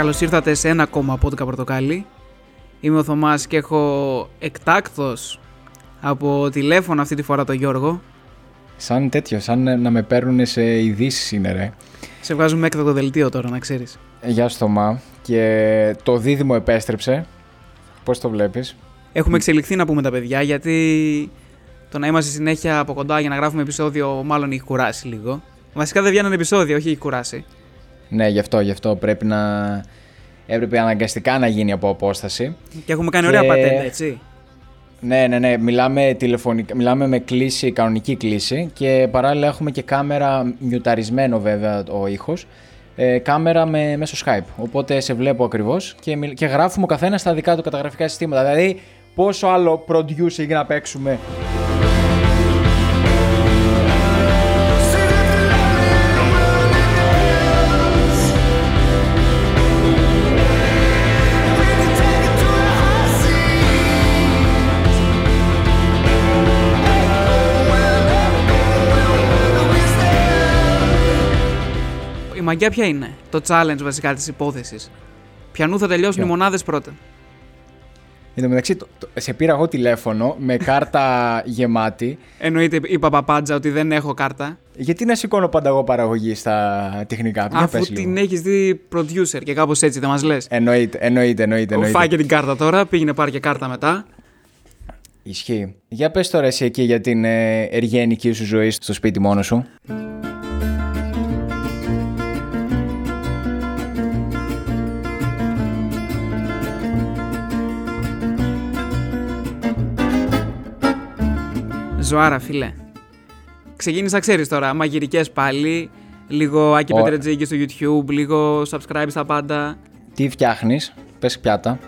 Καλώς ήρθατε σε ένα ακόμα πόντικα πορτοκάλι. Είμαι ο Θωμάς και έχω εκτάκτος από τηλέφωνο αυτή τη φορά τον Γιώργο. Σαν τέτοιο, σαν να με παίρνουν σε ειδήσεις είναι ρε. Σε βγάζουμε έκτακτο δελτίο τώρα, να ξέρεις. Ε, Γεια σου Θωμά. Και το δίδυμο επέστρεψε. Πώς το βλέπεις; Έχουμε εξελιχθεί να πούμε τα παιδιά γιατί το να είμαστε συνέχεια από κοντά για να γράφουμε επεισόδιο μάλλον έχει κουράσει λίγο. Βασικά δεν βγαίνουν επεισόδιο, όχι έχει κουράσει. Ναι, γι' αυτό, γι' αυτό πρέπει να... Έπρεπε αναγκαστικά να γίνει από απόσταση. Και έχουμε κάνει Και- ωραία πατέντα, έτσι. Ναι, ναι, ναι. Μιλάμε, τηλεφωνικά, μιλάμε με κλίση, κανονική κλίση και παράλληλα έχουμε και κάμερα, μιουταρισμένο βέβαια ο ήχος, ε, κάμερα με, μέσω Skype. Οπότε σε βλέπω ακριβώς και, μιλ- και γράφουμε ο καθένας στα δικά του καταγραφικά συστήματα. Δηλαδή, πόσο άλλο producer για να παίξουμε. Μαγιά ποια είναι, το challenge βασικά της υπόθεσης. Πιανού θα τελειώσουν Ποιο; οι μονάδες πρώτα. Εν τω μεταξύ, το- το- σε πήρα εγώ τηλέφωνο με κάρτα γεμάτη. Εννοείται, είπα παπάντζα ότι δεν έχω κάρτα. Γιατί να σηκώνω πάντα εγώ παραγωγή στα τεχνικά; Για αφού πες την λίγο. έχεις δει producer και κάπως έτσι δεν μας λες. Εννοείται, εννοείται, εννοείται. εννοείται. Φάει και την κάρτα τώρα, πήγαινε πάρει και κάρτα μετά. Ισχύει. Για πες τώρα εσύ εκεί για την ε, εργένική σου ζωή στο σπίτι μόνος σου. Ζωάρα, φίλε. Ξεκίνησα, ξέρεις τώρα, μαγειρικές πάλι. Λίγο Άκη Ω. Πετρετζίκη στο YouTube, λίγο subscribe στα πάντα. Τι φτιάχνεις, πες πιάτα.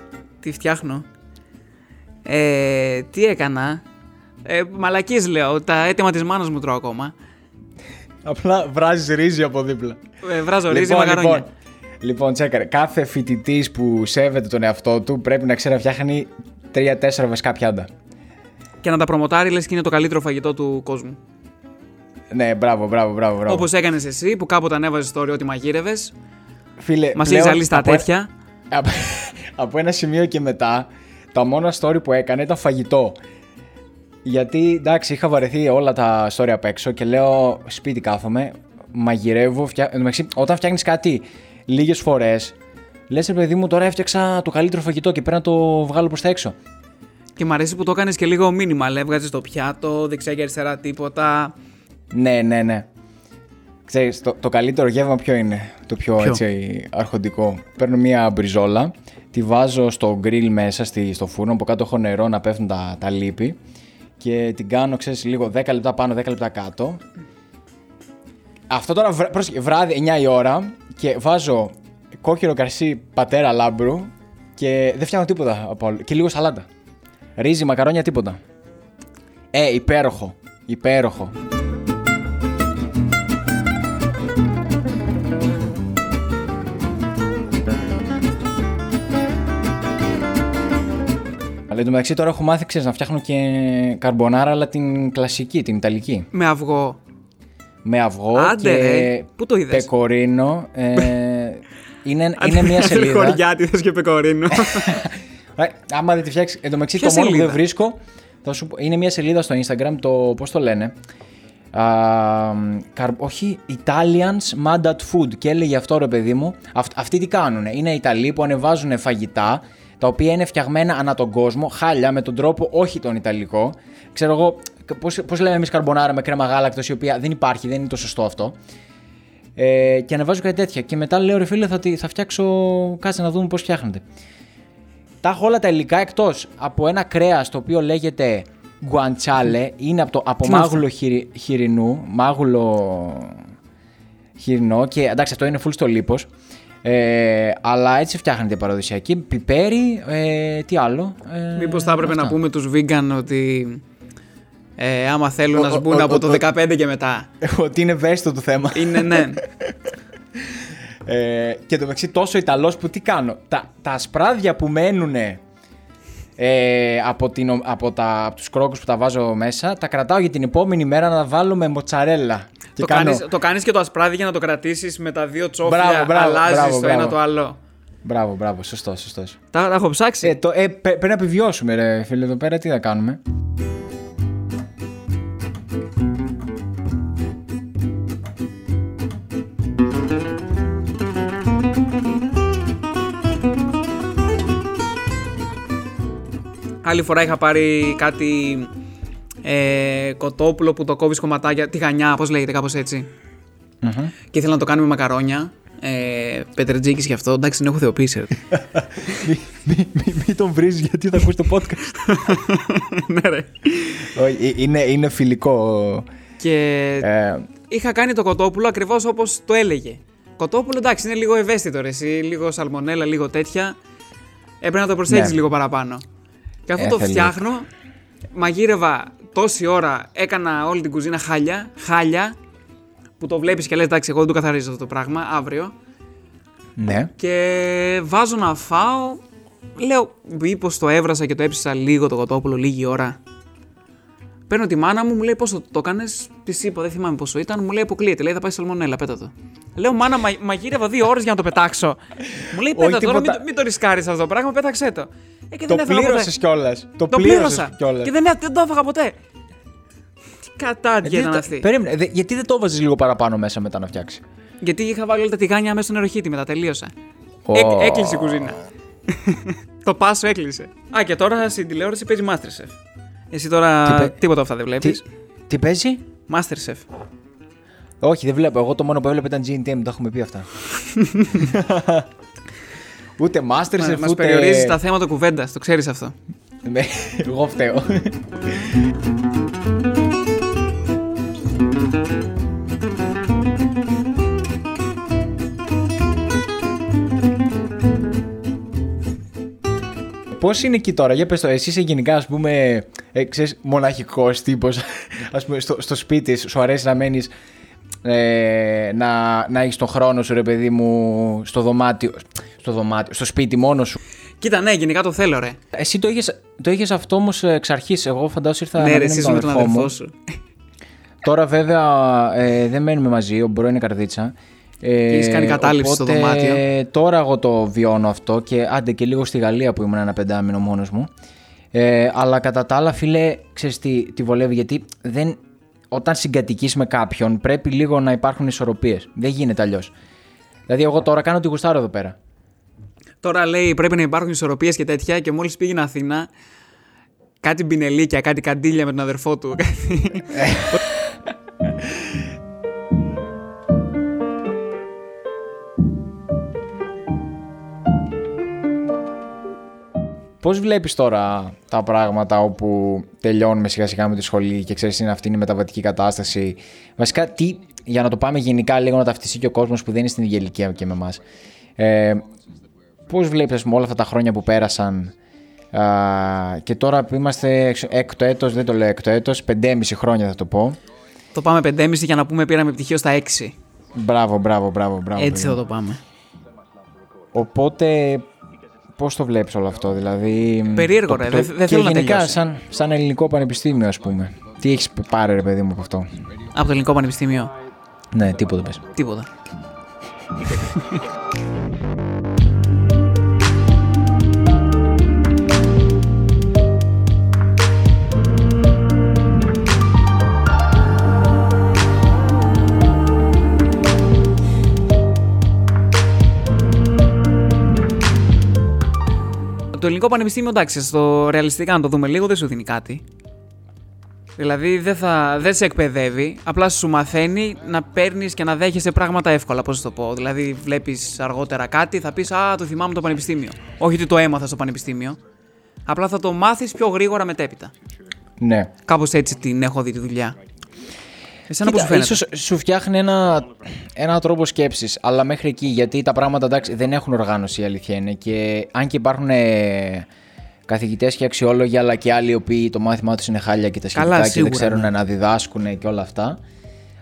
Τι φτιάχνω; Ε, τι έκανα; Ε, μαλακής λέω, τα έτοιμα της μάνας μου τρώω ακόμα. Απλά βράζεις ρύζι από δίπλα. Ε, βράζω ρύζι, μαγαρόνια. λοιπόν, λοιπόν, τσέκαρε. Κάθε φοιτητής που σέβεται τον εαυτό του πρέπει να ξέρει να φτιάχνει 3-4 βασικά πιάτα. Και να τα προμοτάρει λες και είναι το καλύτερο φαγητό του κόσμου. Ναι, μπράβο, μπράβο, μπράβο. μπράβο. Όπως έκανες εσύ που κάποτε ανέβαζες story ότι μαγείρευες. Φίλε, Μας πλέον έχεις ζαλίσει τα από- τέτοια. Από, από ένα σημείο και μετά, τα μόνα story που έκανε ήταν φαγητό. Γιατί εντάξει, είχα βαρεθεί όλα τα story απ' έξω και λέω σπίτι κάθομαι, μαγειρεύω. Φτιά... εν τω μεταξύ, όταν φτιάχνεις κάτι λίγες φορές, λες ρε παιδί μου, τώρα έφτιαξα το καλύτερο φαγητό και πρέπει να το βγάλω προς τα έξω. Και μ' αρέσει που το έκανες και λίγο minimal. Έβγαζες το πιάτο, δεξιά και αριστερά τίποτα. Ναι, ναι, ναι. Ξέρεις, το, το καλύτερο γεύμα ποιο είναι, το πιο Ποιο; έτσι αρχοντικό. Παίρνω μια μπριζόλα, τη βάζω στο γκριλ μέσα στη, στο φούρνο, από κάτω έχω νερό να πέφτουν τα, τα λίπη και την κάνω, ξέρεις, λίγο 10 λεπτά πάνω, 10 λεπτά κάτω. Αυτό τώρα βρά, πρόσεχε, βράδυ 9 η ώρα και βάζω κόκκινο καρσί πατέρα λάμπρου και δεν φτιάχνω τίποτα από άλλο. Και λίγο σαλάτα. Ρύζι, μακαρόνια, τίποτα. Ε, υπέροχο. Υπέροχο. Αλλά εν τω μεταξύ τώρα έχω μάθει ξέρεις, να φτιάχνω και καρμπονάρα, αλλά την κλασική, την ιταλική. Με αυγό. Με αυγό Άντε, και ρε. Πού το είδες; πεκορίνο. Ε, είναι, είναι μια σελίδα. Χωριάτι θες και πεκορίνο. Ε, άμα δεν τη φτιάξεις. Εν τω μεταξύ, Ποια το μόνο που σελίδα; δεν βρίσκω. Θα σου πω, είναι μια σελίδα στο Instagram, το πώς το λένε. Α, καρ- όχι, Italians Mad at Food. Και έλεγε αυτό ρε παιδί μου. Αυτ- αυτοί τι κάνουν. Είναι Ιταλοί που ανεβάζουν φαγητά τα οποία είναι φτιαγμένα ανά τον κόσμο, χάλια με τον τρόπο όχι τον Ιταλικό. Ξέρω εγώ, πώς, πώς λέμε εμείς καρμπονάρα με κρέμα γάλακτος, η οποία δεν υπάρχει, δεν είναι το σωστό αυτό. Ε, και ανεβάζω κάτι τέτοια. Και μετά λέω ρε φίλε, θα, τη- θα φτιάξω. Κάτσε να δούμε πώς φτιάχνεται. Τα έχω όλα τα υλικά εκτός από ένα κρέας το οποίο λέγεται γκουαντσάλε. Είναι από, το, από Τι είναι μάγουλο χειρι, χοιρινού. Μάγουλο χοιρινό. Και εντάξει, αυτό είναι full στο λίπος. Ε, αλλά έτσι φτιάχνεται η παραδοσιακή. Πιπέρι, ε, τι άλλο; Ε, Μήπως θα έπρεπε αυτά. να πούμε τους vegan ότι ε, άμα θέλουν να Ο- σμπούν ο- από ο- το ο- 15 και μετά. Ότι είναι ευαίσθητο το θέμα. Είναι ναι. Ε, και το μεταξύ τόσο Ιταλός που τι κάνω. Τα, τα σπράδια που μένουν ε, από, την, ο- από, τα, από τους κρόκους που τα βάζω μέσα, τα κρατάω για την επόμενη μέρα να βάλω με μοτσαρέλα. Και το, κάνω- κάνεις, το κάνεις και το ασπράδι για να το κρατήσεις με τα δύο τσόφια, Μπράβο, μπράβο, αλλάζεις μπράβο, το ένα μπράβο. το άλλο. Μπράβο, μπράβο. Σωστό, σωστό. Τα, τα έχω ψάξει. Ε, το, ε, πε- πρέπει να επιβιώσουμε, ρε φίλε, εδώ πέρα τι θα κάνουμε; Άλλη φορά είχα πάρει κάτι ε, κοτόπουλο που το κόβεις κομματάκια. Τηγανιά, πώς λέγεται, κάπως έτσι. Μμμ. Και ήθελα να το κάνει με μακαρόνια. Ε, Πετρετζίκης και αυτό. Εντάξει, την έχω θεοποίησει. ρε. μη, μη, μη, μη τον βρεις γιατί θα ακούσει το podcast. ναι, ρε. Όχι, ε, είναι, είναι φιλικό. Και Ε, είχα κάνει το κοτόπουλο ακριβώς όπως το έλεγε. Κοτόπουλο εντάξει, είναι λίγο ευαίσθητο ρε, εσύ, λίγο σαλμονέλα, λίγο τέτοια. Έπρεπε να το προσέξεις Ναι. λίγο παραπάνω. Και αφού Ε, το θέλει. φτιάχνω, μαγείρευα τόση ώρα, έκανα όλη την κουζίνα χάλια, χάλια, που το βλέπεις και λες εντάξει, εγώ δεν το καθαρίζω αυτό το πράγμα αύριο. ναι. Και βάζω να φάω. Λέω, μήπως το έβρασα και το έψησα λίγο το κοτόπουλο, λίγη ώρα. Παίρνω τη μάνα μου, μου λέει πόσο το έκανες; Της είπα, δεν θυμάμαι πόσο ήταν. Μου λέει αποκλείεται, λέει θα πάει σαλμονέλα, πέτα το. Λέω, μάνα, μα, μαγείρευα δύο ώρες για να το πετάξω. Μου λέει, Όχι πέτα το, τώρα μην, τίποτα. το- μην το ρισκάρεις αυτό το πράγμα, πέταξέ το. Ε, και Το δεν έφαγα πλήρωσες ποτέ. κιόλας. Το, Το πλήρωσα πλήρωσα. κιόλας. Και δεν, δεν το έφαγα ποτέ. Τι κατάντια ήταν αυτή. Περίμενε, δε- γιατί δεν το βάζεις λίγο παραπάνω μέσα μετά να φτιάξει; Γιατί είχα βάλει όλα τα τηγάνια μέσα στο νεροχύτη μετά, τελείωσα. Ω. Έκ- έκλεισε η κουζίνα. το πάσο έκλεισε. Α, και τώρα στην τηλεόραση παίζει Masterchef. Εσύ τώρα Τι παι- τίποτα αυτά δεν Τι, βλέπεις. τι παίζει; Masterchef. Όχι, δεν βλέπω. Εγώ το μόνο που έβλεπα ήταν GNTM, τα έχουμε πει αυτά. ούτε Masterchef, Μας ούτε... περιορίζεις τα θέματα κουβέντας, το ξέρεις αυτό. Ναι, εγώ φταίω. Πώς είναι εκεί τώρα, για πες το, εσύ είσαι γενικά ας πούμε, ε, ξέρεις, μοναχικός τύπος, ας πούμε στο, στο σπίτι σου, σου αρέσει να μένεις, ε, να, να έχεις τον χρόνο σου ρε παιδί μου στο δωμάτιο, στο δωμάτιο, στο σπίτι μόνο σου. Κοίτα, ναι, γενικά το θέλω, ρε. Εσύ το είχες, το είχες αυτό όμως εξ αρχής, εγώ φαντάζομαι ήρθα ναι, να ρε, μείνω εσύ με τον αδερφό μου. αδερφό σου. Τώρα βέβαια ε, δεν μένουμε μαζί, ο Μπρο είναι καρδίτσα. Ε, έχεις κάνει κατάληψη στο οπότε, δωμάτιο. Τώρα εγώ το βιώνω αυτό και άντε και λίγο στη Γαλλία που ήμουν ένα πεντάμινο μόνος μου. Ε, αλλά κατά τα άλλα φίλε, ξέρεις τι, τι βολεύει γιατί δεν, όταν συγκατοικείς με κάποιον πρέπει λίγο να υπάρχουν ισορροπίες. Δεν γίνεται αλλιώς. Δηλαδή εγώ τώρα κάνω τη γουστάρω εδώ πέρα. Τώρα λέει πρέπει να υπάρχουν ισορροπίες και τέτοια και μόλις πήγαινε Αθήνα. Κάτι μπινελίκια, κάτι καντήλια με τον αδερφό του. κάτι- Πώς βλέπεις τώρα τα πράγματα όπου τελειώνουμε σιγά σιγά με τη σχολή και ξέρεις είναι αυτή είναι η μεταβατική κατάσταση; Βασικά τι, για να το πάμε γενικά λίγο να ταυτιστεί και ο κόσμος που δεν είναι στην ίδια ηλικία και με εμάς. Ε, πώς βλέπεις ας πούμε, όλα αυτά τα χρόνια που πέρασαν α, και τώρα που είμαστε εξ- έκτο έτος, δεν το λέω έκτο έτος, πεντέμιση χρόνια θα το πω. το πάμε 5,5 για να πούμε πήραμε πτυχίο στα 6. Μπράβο, μπράβο, μπράβο, μπράβο. Έτσι παιδί. θα το πάμε. Οπότε, πώς το βλέπεις όλο αυτό, δηλαδή. Περίεργο, το- ρε, το- δεν- δεν και θέλω να γενικά, τελειώσει. σαν, σαν ελληνικό πανεπιστήμιο, ας πούμε. Τι έχεις πάρει, ρε παιδί μου, από αυτό; Από το ελληνικό πανεπιστήμιο. Ναι, τίποτα πες. Τίποτα. Το ελληνικό πανεπιστήμιο, εντάξει, στο ρεαλιστικά να το δούμε λίγο, δεν σου δίνει κάτι. Δηλαδή δεν, θα, δεν σε εκπαιδεύει, απλά σου μαθαίνει να παίρνεις και να δέχεσαι πράγματα εύκολα. Πώς να το πω. Δηλαδή, βλέπεις αργότερα κάτι, θα πεις Α, το θυμάμαι το πανεπιστήμιο. Όχι ότι το έμαθα στο πανεπιστήμιο. Απλά θα το μάθεις πιο γρήγορα μετέπειτα. Ναι. Κάπως έτσι την έχω δει τη δουλειά. Εσένα πώς σου Κοίτα, φαίνεται; ίσως σου φτιάχνει ένα, ένα τρόπο σκέψης, αλλά μέχρι εκεί γιατί τα πράγματα εντάξει, δεν έχουν οργάνωση η αλήθεια είναι. Και αν και υπάρχουν ε, καθηγητές και αξιόλογοι, αλλά και άλλοι οι οποίοι το μάθημά τους είναι χάλια και τα σχετικά Καλά, και σίγουρα, δεν ξέρουν ναι. να διδάσκουν και όλα αυτά.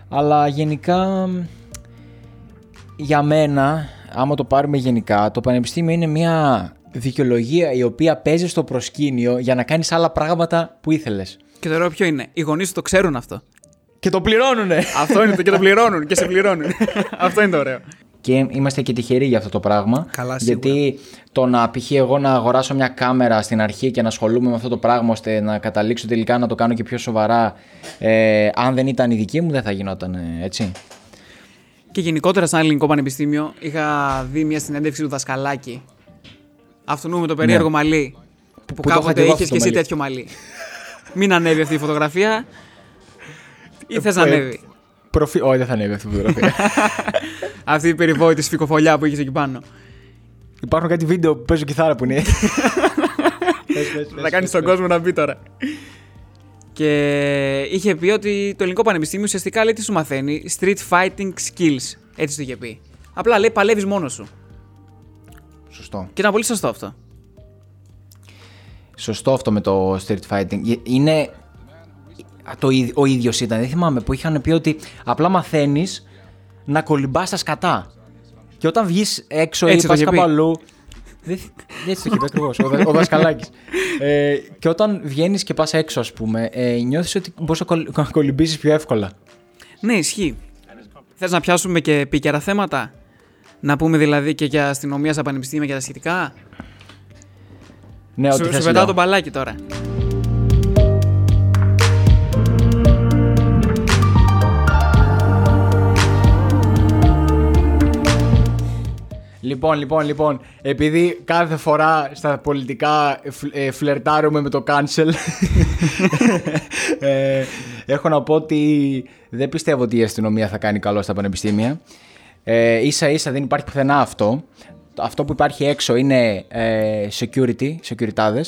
Αλλά γενικά για μένα, άμα το πάρουμε γενικά, το πανεπιστήμιο είναι μια δικαιολογία η οποία παίζει στο προσκήνιο για να κάνεις άλλα πράγματα που ήθελες. Και το ωραίο ποιο είναι. Οι γονείς σου το ξέρουν αυτό. Και το πληρώνουνε! αυτό είναι το και το πληρώνουν και σε πληρώνουν. αυτό είναι το ωραίο. και είμαστε και τυχεροί για αυτό το πράγμα. Καλά, σίγουρα. γιατί το να π.χ. εγώ να αγοράσω μια κάμερα στην αρχή και να ασχολούμαι με αυτό το πράγμα ώστε να καταλήξω τελικά να το κάνω και πιο σοβαρά, ε, αν δεν ήταν η δική μου, δεν θα γινόταν ε, έτσι. Και γενικότερα, σαν ελληνικό πανεπιστήμιο, είχα δει μια συνέντευξη του δασκαλάκη. Αυτού με το περίεργο Ναι. μαλλί. Που, Που το είχα κάποτε και εγώ είχες αυτό και το εσύ μαλλί. τέτοιο μαλλί. Μην ανέβει αυτή η φωτογραφία. Ή θες να ε, ανέβει; Προφι... Όχι, δεν θα ανέβει αυτή η φωτογραφία. Αυτή η περιβόητη σφικοφολιά που είχες εκεί πάνω. Υπάρχουν κάτι βίντεο που παίζω κιθάρα που είναι. Θα κάνεις τον κόσμο να μπει τώρα. Και είχε πει ότι το ελληνικό πανεπιστήμιο ουσιαστικά λέει τι σου μαθαίνει. Street fighting skills. Έτσι το είχε πει. Απλά λέει παλεύεις μόνος σου. Σωστό. Και ήταν πολύ σωστό αυτό. Σωστό αυτό με το street fighting. Είναι. Το, ί- ο ίδιος ήταν, δεν θυμάμαι, που είχαν πει ότι απλά μαθαίνεις να κολυμπάς στα σκατά. Και όταν βγεις έξω Έτσι ή το πας είχε κάπου πει. αλλού. Δεν θυ- Έτσι το είχε πει ακριβώς. Ο, Δα- ο Δασκαλάκης. ε, και όταν βγαίνεις και πας έξω, ας πούμε, ε, νιώθεις ότι μπορείς να κολ, να κολυμπήσεις πιο εύκολα. Ναι, ισχύει. Θες να πιάσουμε και επίκαιρα θέματα; Να πούμε δηλαδή και για αστυνομία στα πανεπιστήμια και τα σχετικά; Ναι, ό,τι σου θες σου πετάω λέω. τον μπαλάκι τώρα. Λοιπόν, λοιπόν, λοιπόν, επειδή κάθε φορά στα πολιτικά φλ- ε, φλερτάρουμε με το cancel, ε, έχω να πω ότι δεν πιστεύω ότι η αστυνομία θα κάνει καλό στα πανεπιστήμια. Ε, ίσα ίσα δεν υπάρχει πουθενά αυτό. Αυτό που υπάρχει έξω είναι ε, security, σεκιουριτάδες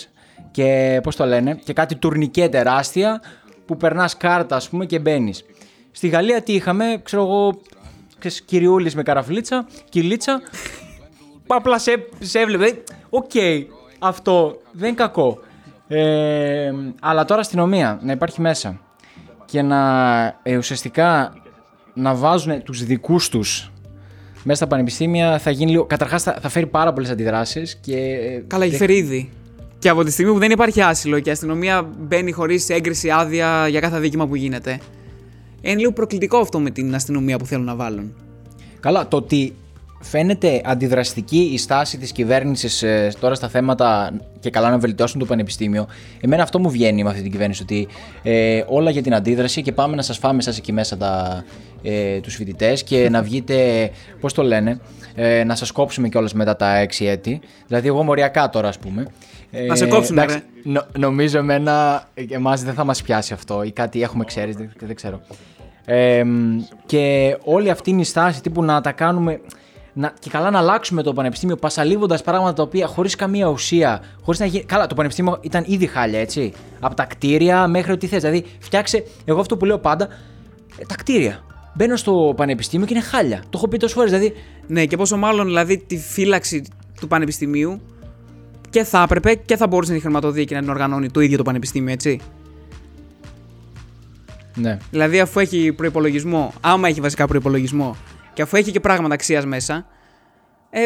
και πώς το λένε, και κάτι τουρνικέ τεράστια που περνάς κάρτα ας πούμε και μπαίνεις. Στη Γαλλία τι είχαμε, ξέρω εγώ, ξέρεις, κυριούλης με καραφλίτσα, κοιλίτσα, Απλά σε, σε έβλεπε. Οκ, αυτό δεν είναι κακό. Ε, αλλά τώρα αστυνομία να υπάρχει μέσα και να ε, ουσιαστικά να βάζουν τους δικούς τους μέσα στα πανεπιστήμια θα γίνει λίγο. Καταρχάς θα, θα φέρει πάρα πολλές αντιδράσεις και. ε, Καλά, έχει δεν- φέρει ήδη. Και από τη στιγμή που δεν υπάρχει άσυλο και η αστυνομία μπαίνει χωρίς έγκριση άδεια για κάθε δίκημα που γίνεται. Είναι λίγο προκλητικό αυτό με την αστυνομία που θέλουν να βάλουν. Καλά, το ότι φαίνεται αντιδραστική η στάση της κυβέρνησης ε, τώρα στα θέματα και καλά να βελτιώσουν το πανεπιστήμιο, εμένα αυτό μου βγαίνει με αυτή την κυβέρνηση, ότι ε, όλα για την αντίδραση και πάμε να σας φάμε σας εκεί μέσα τα, ε, τους φοιτητές και να βγείτε, πώς το λένε, ε, να σας κόψουμε κιόλας μετά τα 6 έτη. Δηλαδή εγώ μοριακά τώρα ας πούμε. Ε, Να σε κόψουν, εντάξει, ρε. νο- νομίζω εμένα, εμάς δεν θα μας πιάσει αυτό ή κάτι έχουμε ξέρει, δεν, δεν ξέρω. Ε, μ, και όλη αυτή είναι η στάση τύπου να τα κάνουμε να, και καλά να αλλάξουμε το πανεπιστήμιο πασαλίβοντας πράγματα τα οποία χωρίς καμία ουσία. Χωρίς να γίνει... Καλά, το πανεπιστήμιο ήταν ήδη χάλια, έτσι. Από τα κτίρια μέχρι ό,τι θες. Δηλαδή, φτιάξε. Εγώ αυτό που λέω πάντα. ε, τα κτίρια. Μπαίνω στο πανεπιστήμιο και είναι χάλια. Το έχω πει τόσες φορές. Δηλαδή, Ναι, και πόσο μάλλον δηλαδή τη φύλαξη του πανεπιστημίου και θα έπρεπε και θα μπορούσε να τη χρηματοδοτεί και να την οργανώνει το ίδιο το πανεπιστήμιο, έτσι. ναι. Δηλαδή, αφού έχει προπολογισμό, άμα έχει βασικά προπολογισμό και αφού έχει και πράγματα αξίας μέσα, ε,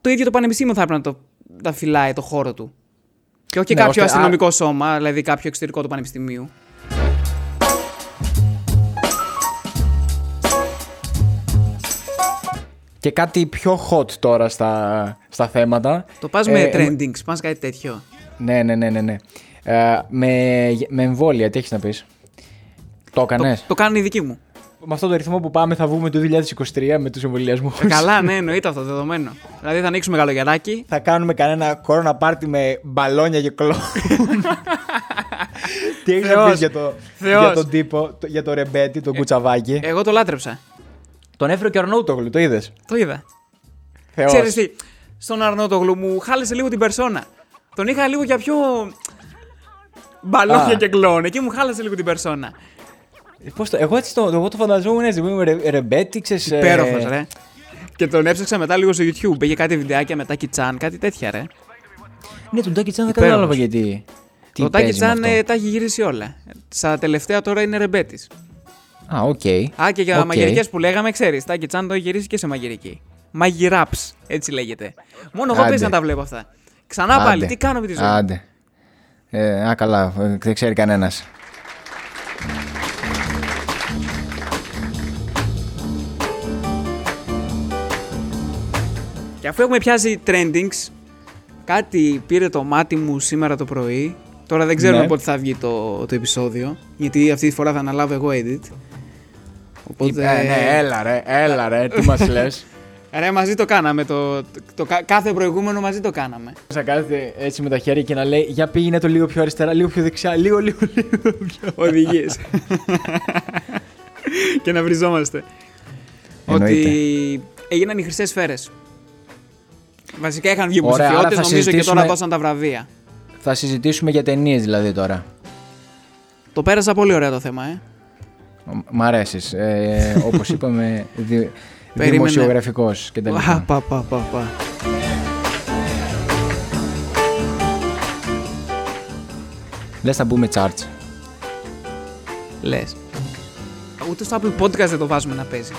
το ίδιο το πανεπιστήμιο θα έπρεπε να το να φυλάει το χώρο του. Και όχι Ναι, κάποιο ώστε- αστυνομικό σώμα, δηλαδή κάποιο εξωτερικό του πανεπιστημίου. Και κάτι πιο hot τώρα στα, στα θέματα. Το πας με Ε, trending, πας κάτι τέτοιο. Ναι, ναι, ναι, ναι. ναι. Ε, με, με εμβόλια, τι έχεις να πεις; Το έκανες; Το, το κάνουν οι δικοί μου. Με αυτό το ρυθμό που πάμε θα βγούμε το 2023 με τους εμβολιασμούς. Ε, Καλά, ναι, εννοείται αυτό δεδομένο. Δηλαδή θα ανοίξουμε καλογεράκι. θα κάνουμε κανένα κορώνα πάρτι με μπαλόνια και κλόουν. Τι έχεις να Θεός. πεις για, το, Θεός. για τον τύπο, το- για το ρεμπέτι, τον κουτσαβάκι. Εγώ το λάτρεψα. τον έφερε και ο Αρνόουτογλου, το είδες; Το είδα. Θεός. Ξέρεις τι, στον Αρνότογλου μου χάλεσε λίγο την περσόνα. Τον είχα λίγο για πιο. Μπαλόνια Α. και κλόν. Εκεί μου χάλασε λίγο την περσόνα. Πώς το, εγώ, έτσι το, εγώ το φανταζόμουν έτσι, που είμαι ρε, ρεμπέτι, ξέρεις, ε, Υπέροχος, ρε. Και τον έψαξα μετά λίγο στο YouTube. Είχε κάτι βιντεάκια με Τάκι Τσάν, κάτι τέτοια, ρε. Ναι, τον Τάκη Τσάν δεν Υπέροχος. κατάλαβα γιατί. Τι το Τάκι παίζει με Τσάν αυτό. ε, τα έχει γυρίσει όλα. Στα τελευταία τώρα είναι ρεμπέτη. Α, οκ. Α, και για Οκ. μαγειρικές που λέγαμε, ξέρεις. Τάκι Τσάν το έχει γυρίσει και σε μαγειρική. Μαγειράψ, έτσι λέγεται. Μόνο εγώ Άντε. παίζει να τα βλέπω αυτά. Ξανά πάλι, Άντε. τι κάνω με τη ζωή. μου; Άντε. Ε, α, καλά, ε, δεν ξέρει κανένας. Και αφού έχουμε πιάσει trendings, κάτι πήρε το μάτι μου σήμερα το πρωί. Τώρα δεν ξέρουμε Ναι. πότε θα βγει το, το επεισόδιο, γιατί αυτή τη φορά θα αναλάβω εγώ edit. Οπότε... Ε, ναι, έλα ρε, έλα ρε, τι μας λες. Ρε, μαζί το κάναμε. Το, το, το κα- κάθε προηγούμενο μαζί το κάναμε. Θα κάθεται έτσι με τα χέρια και να λέει για πήγαινε το λίγο πιο αριστερά, λίγο πιο δεξιά, λίγο, λίγο, λίγο πιο... Οδηγίε. και να βριζόμαστε. Εννοείται. Ότι έγιναν οι χρυσές σφαίρες. Βασικά είχαν βγει Ωραία, άρα υποψηφιότητες, θα νομίζω και τώρα συζητήσουμε- δώσαν τα βραβεία. Θα συζητήσουμε για ταινίες δηλαδή τώρα. Το πέρασα πολύ ωραία το θέμα, ε. Μ' αρέσεις. Ε, Όπως είπαμε, δη, Περίμενε. δημοσιογραφικός και τα Α, λοιπά. πα, πα, πα, πα. Λες θα μπούμε charts. Λες. Ούτε στο Apple Podcast δεν το βάζουμε να παίζει.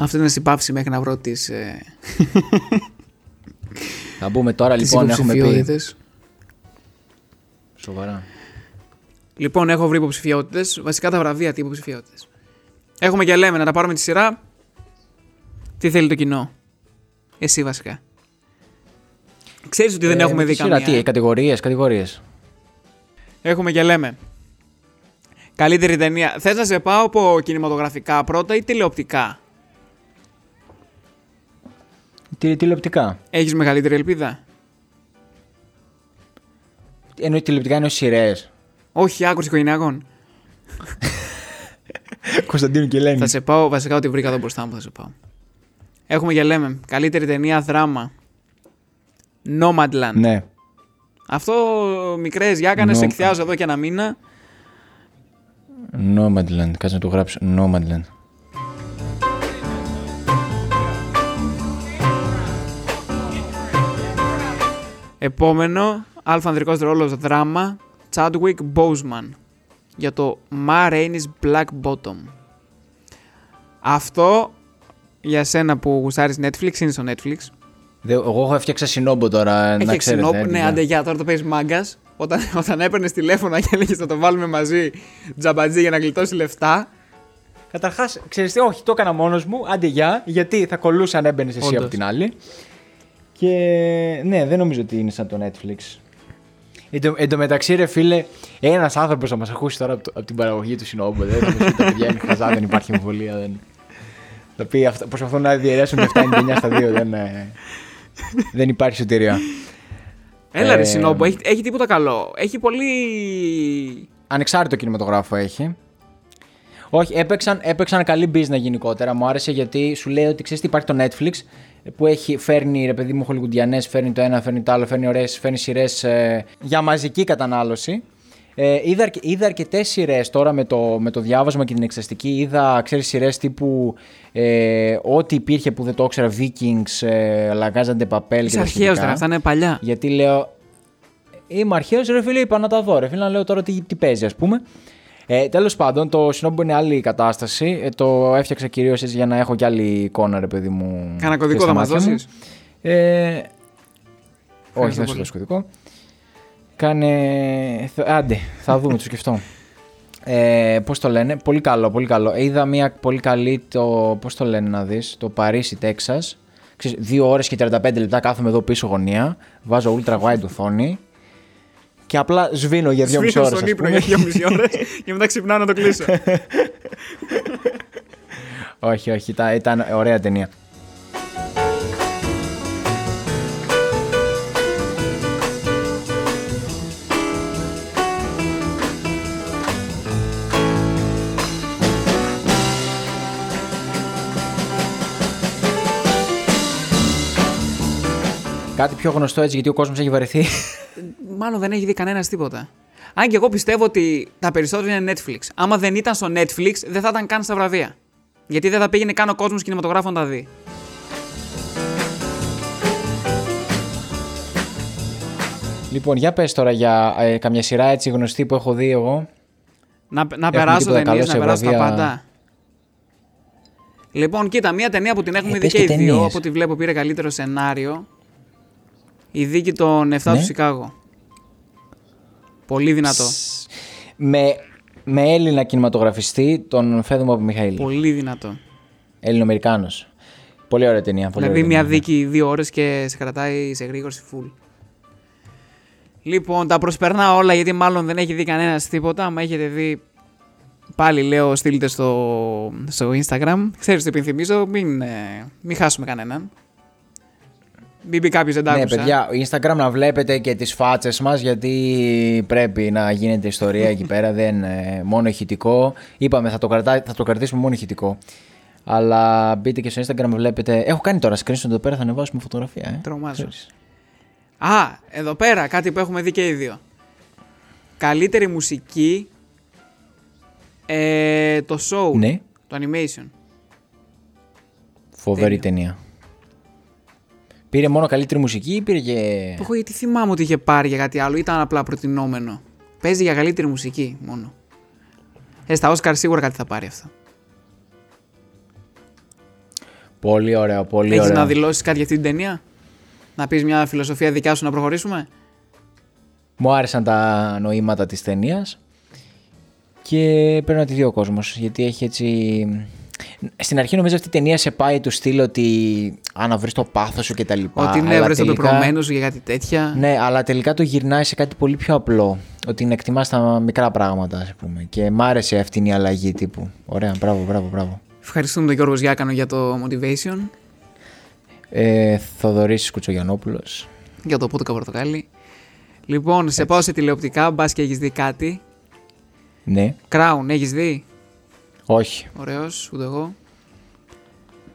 Αυτό είναι στην παύση μέχρι να βρω τις, ε, Θα μπούμε τώρα τις λοιπόν, έχουμε πει. υποψηφιότητες. Σοβαρά. Λοιπόν, έχω βρει υποψηφιότητες. Βασικά τα βραβεία τι υποψηφιότητες. Έχουμε και λέμε να τα πάρουμε τη σειρά. Τι θέλει το κοινό. Εσύ βασικά. Ξέρεις ότι δεν Ε, έχουμε με δει τη σειρά, καμία. Τι, κατηγορίες, κατηγορίες. Έχουμε και λέμε. Καλύτερη ταινία. Θες να σε πάω από κινηματογραφικά πρώτα ή τηλεοπτικά; Τι, τηλεοπτικά. Έχεις μεγαλύτερη ελπίδα; Εννοεί τηλεοπτικά εννοεί σειρές. Όχι, άκρος οικογενειακών. Κωνσταντίνου και Ελένη. Θα σε πάω, βασικά ό,τι βρήκα εδώ μπροστά μου θα σε πάω. Έχουμε και λέμε. Καλύτερη ταινία δράμα. Nomadland. Ναι. Αυτό μικρές γιάκανες, No- σε εκθιάζω εδώ και ένα μήνα. Nomadland. Κάτσε να το γράψω. Nomadland. Επόμενο, αλφανδρικό ρόλος δράμα, Chadwick Boseman. Για το Ma Rainey's Black Bottom. Αυτό για σένα που γουστάρεις Netflix είναι στο Netflix. Δε- Εγώ έχω έφτιαξα συνόμπο τώρα, να Έχεις ξέρετε. ξενό... Ναι, έντυπα. άντε για τώρα το παίζεις μάγκας. Όταν, όταν έπαιρνες τηλέφωνα και έλεγες να το βάλουμε μαζί τζαμπατζή για να γλιτώσει λεφτά. Καταρχάς, ξέρεις τι, όχι, το έκανα μόνος μου. Άντε γεια, γιατί θα κολούσα αν έμπαινες εσύ Όντως. από την άλλη. Και ναι, δεν νομίζω ότι είναι σαν το Netflix. Εν τω, εν τω μεταξύ, ρε φίλε, ένας άνθρωπος θα μας ακούσει τώρα από, το- από την παραγωγή του Συνόμπο. Δεν θα μου πει τα παιδιά είναι χαζά, δεν υπάρχει εμβολία. Δεν... Θα πει αυτά, προσπαθούν να διαιρέσουν 7-99 στα 2. Δεν, ε, δεν υπάρχει σωτηρία. Έλα ρε Ε, Σινόμπο, έχει, έχει τίποτα καλό. Έχει πολύ. Ανεξάρτητο κινηματογράφο έχει. Όχι, έπαιξαν, έπαιξαν καλή business γενικότερα. Μου άρεσε γιατί σου λέει ότι ξέρεις τι υπάρχει το Netflix που έχει, φέρνει ρε παιδί μου χολιγουντιανές, φέρνει το ένα, φέρνει το άλλο, φέρνει ωραίες, φέρνει σειρές ε, για μαζική κατανάλωση. Ε, είδα, αρκε- είδα αρκετές σειρές τώρα με το, με το διάβασμα και την εξαστική. Είδα, ξέρεις, σειρές τύπου ε, ό,τι υπήρχε που δεν το ήξερα, Vikings, ε, La Casa de Papel και Είσαι τα αρχαίος σχετικά. τώρα, αυτά είναι παλιά. Γιατί λέω. Είμαι αρχαίος, ρε φίλε, είπα να τα δω. Ρε φίλε, να λέω τώρα τι, τι παίζει, ας πούμε. Ε, Τέλος πάντων, το Σινόμπο είναι άλλη κατάσταση. Ε, το έφτιαξα κυρίως για να έχω κι άλλη εικόνα, ρε παιδί μου. Κάνα κωδικό και στα θα μας μάτια μου. δώσεις; Ε, όχι, δεν σου πολύ. δώσω κωδικό. Κάνε. θα- Άντε, θα δούμε, το σκεφτώ. Ε, Πώς το λένε, πολύ καλό, πολύ καλό. Είδα μια πολύ καλή το. Πώς το λένε να δεις, το Παρίσι, Τέξας. Δύο ώρες και 35 λεπτά κάθομαι εδώ πίσω γωνία. Βάζω ultra wide οθόνη. Και απλά σβήνω για δύο μισή Σβήνω ώρες. στον ύπνο για δύο μισή ώρες και μετά ξυπνάω να το κλείσω. όχι, όχι, ήταν, ήταν ωραία ταινία. Κάτι πιο γνωστό έτσι γιατί ο κόσμος έχει βαρεθεί. Μάλλον δεν έχει δει κανένας τίποτα. Αν και εγώ πιστεύω ότι τα περισσότερα είναι Netflix. Άμα δεν ήταν στο Netflix, δεν θα ήταν καν στα βραβεία. Γιατί δεν θα πήγαινε καν ο κόσμος κινηματογράφων να τα δει. λοιπόν, για πες τώρα για ε, καμιά σειρά έτσι γνωστή που έχω δει εγώ. Να, να περάσω τίποτα ταινίες, καλό να σε περάσω τα βραβεία; πάντα. Λοιπόν, κοίτα, μία ταινία που την έχουμε Ε, δει πες και οι και δύο, ταινίες. από ό,τι βλέπω πήρε καλύτερο σενάριο. Η δίκη των 7 Ναι. του Σικάγο. Πολύ δυνατό. Με, με Έλληνα κινηματογραφιστή, τον Φέδωμα Μιχαήλ. Πολύ δυνατό. Ελληνοαμερικάνος. Πολύ ωραία ταινία. Πολύ δηλαδή ωραία μια ταινία. δίκη δύο ώρες και σε κρατάει σε γρήγορση full. Λοιπόν, τα προσπερνάω όλα γιατί μάλλον δεν έχει δει κανένας τίποτα. Αν έχετε δει, πάλι λέω, στείλτε στο, στο Instagram. Ξέρεις τι επιθυμίζω, μην, ε, μην χάσουμε κανέναν. Μην πει κάποιος δεν τα Ναι, άκουσα. παιδιά, Instagram να βλέπετε και τις φάτσες μας γιατί πρέπει να γίνεται ιστορία εκεί πέρα, δεν ε, μόνο ηχητικό. Είπαμε θα το, κρατά, θα το κρατήσουμε μόνο ηχητικό. Αλλά μπείτε και στο Instagram βλέπετε. Έχω κάνει τώρα screenshot εδώ πέρα, θα ανεβάσουμε φωτογραφία. Ε. Τρομάζω. Ξέρεις. Α, εδώ πέρα κάτι που έχουμε δει και οι δύο. Καλύτερη μουσική. Ε, το show. Ναι, Το animation. φοβερή Τέλειο. ταινία. Πήρε μόνο καλύτερη μουσική ή πήρε και. Το έχω γιατί θυμάμαι ότι είχε πάρει για κάτι άλλο. Ήταν απλά προτινόμενο. Παίζει για καλύτερη μουσική μόνο. Ε, στα Oscar σίγουρα κάτι θα πάρει αυτό. Πολύ ωραίο, πολύ Έχεις ωραίο. να δηλώσεις κάτι για αυτή την ταινία; Να πεις μια φιλοσοφία δικιά σου να προχωρήσουμε; Μου άρεσαν τα νοήματα της ταινίας και πρέπει να τη δει ο κόσμος γιατί έχει έτσι... Στην αρχή νομίζω αυτή η ταινία σε πάει του στυλ ότι αν να βρεις το πάθος σου και τα λοιπά. ότι είναι αλλά βρες το τελικά- πεπρωμένο σου για κάτι τέτοια. Ναι, αλλά τελικά το γυρνάει σε κάτι πολύ πιο απλό. Ότι να εκτιμάς τα μικρά πράγματα, ας πούμε. Και μ' άρεσε αυτή η αλλαγή τύπου. Ωραία, μπράβο, μπράβο, μπράβο. Ευχαριστούμε τον Γιώργος Γιάκανο για το motivation. Ε, Θοδωρής Κουτσογιανόπουλος. Για το πότοκα πορτοκάλι. Λοιπόν, σε πάω σε τηλεοπτικά. Μπας και έχεις δει κάτι. Ναι, Crown, έχεις δει; Όχι. Ωραίος, ούτε εγώ.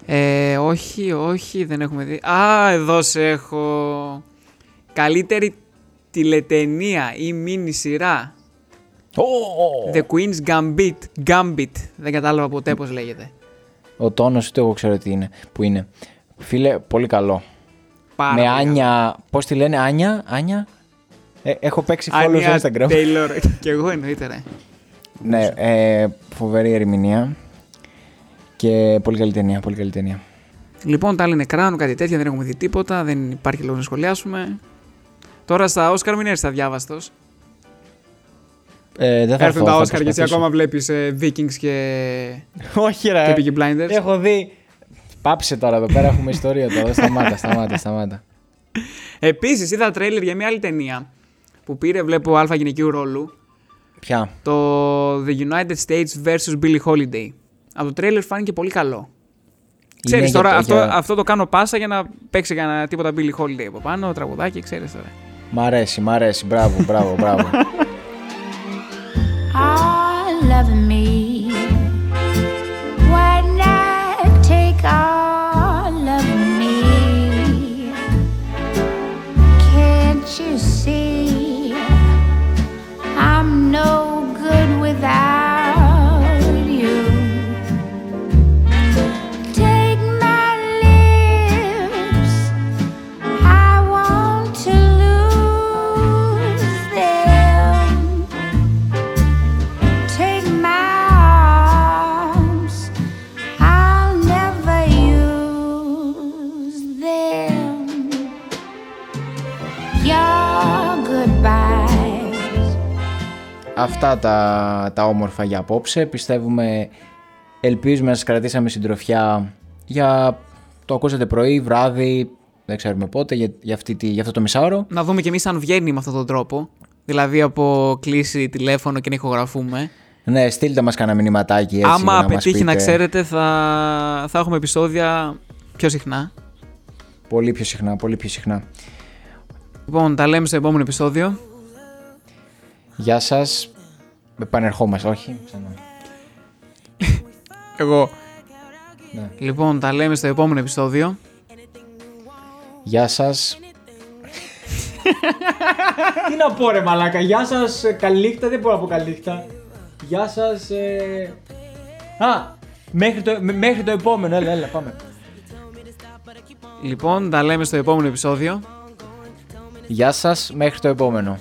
Ε, όχι, όχι, δεν έχουμε δει. Α, εδώ σε έχω. Καλύτερη τηλετενία ή μίνι σειρά; The Queen's Gambit. Gambit. Δεν κατάλαβα ποτέ πώς λέγεται. Ο τόνος ούτε εγώ ξέρω τι είναι, που είναι. Φίλε, πολύ καλό. Πάρα με πολύ Άνια. Πώς τη λένε, Άνια, Άνια; Ε, έχω παίξει follow Άνια στο Instagram. Taylor. Κι εγώ εννοείται, ρε. Ναι, ε, φοβερή ερμηνεία. Και πολύ καλή ταινία, πολύ καλή ταινία. Λοιπόν, τα άλλα είναι Crown, κάτι τέτοια, δεν έχουμε δει τίποτα, δεν υπάρχει λόγος να σχολιάσουμε. Τώρα στα Oscar μην έρθεις αδιάβαστος. Ε, δεν θα Έρθουν έρθω, τα θα Oscar και εσύ προσπαθήσω. ακόμα βλέπεις Vikings και, Όχι, ρε. και Peaky Blinders. Έχω δει. Πάψε τώρα εδώ πέρα, έχουμε ιστορία τώρα. Σταμάτα, σταμάτα, σταμάτα. Επίσης, είδα τρέιλερ για μια άλλη ταινία που πήρε, βλέπω, αλφα γυναικείου ρόλου. Ποια; Το The United States vs. Billie Holiday. Από το τρέιλερ φάνηκε πολύ καλό. Ξέρεις για τώρα, το- αυτό, για- αυτό το κάνω πάσα για να παίξει κανένα τίποτα Billie Holiday από πάνω, τραγουδάκι, ξέρεις τώρα. Μ' αρέσει, μ' αρέσει. Μπράβο, μπράβο, μπράβο. all loving me. Why not take all of me? Can't you see; Τα, τα όμορφα για απόψε. Πιστεύουμε, ελπίζουμε να σας κρατήσαμε συντροφιά για το ακούσατε πρωί, βράδυ, δεν ξέρουμε πότε, για, για, αυτή, τη- για αυτό το μισάωρο. Να δούμε κι εμείς αν βγαίνει με αυτόν τον τρόπο. Δηλαδή από κλίση τηλέφωνο και να ηχογραφούμε. Ναι, στείλτε μας κανένα μηνυματάκι έτσι Άμα να μας πετύχει να πείτε. ξέρετε θα, θα έχουμε επεισόδια πιο συχνά. Πολύ πιο συχνά, πολύ πιο συχνά. Λοιπόν, τα λέμε στο επόμενο επεισόδιο. Γεια σας. Επανερχόμαστε, όχι. ξανά. Εγώ. Ναι. Λοιπόν, τα λέμε στο επόμενο επεισόδιο. Γεια σας. Τι να πω ρε μαλάκα, γεια σας, ε, καλή νύχτα, δεν μπορώ να πω καλή νύχτα. Γεια σας, ε... Α, μέχρι το, μέ- μέχρι το επόμενο, έλα, έλα, πάμε. Λοιπόν, τα λέμε στο επόμενο επεισόδιο. Γεια σας, μέχρι το επόμενο.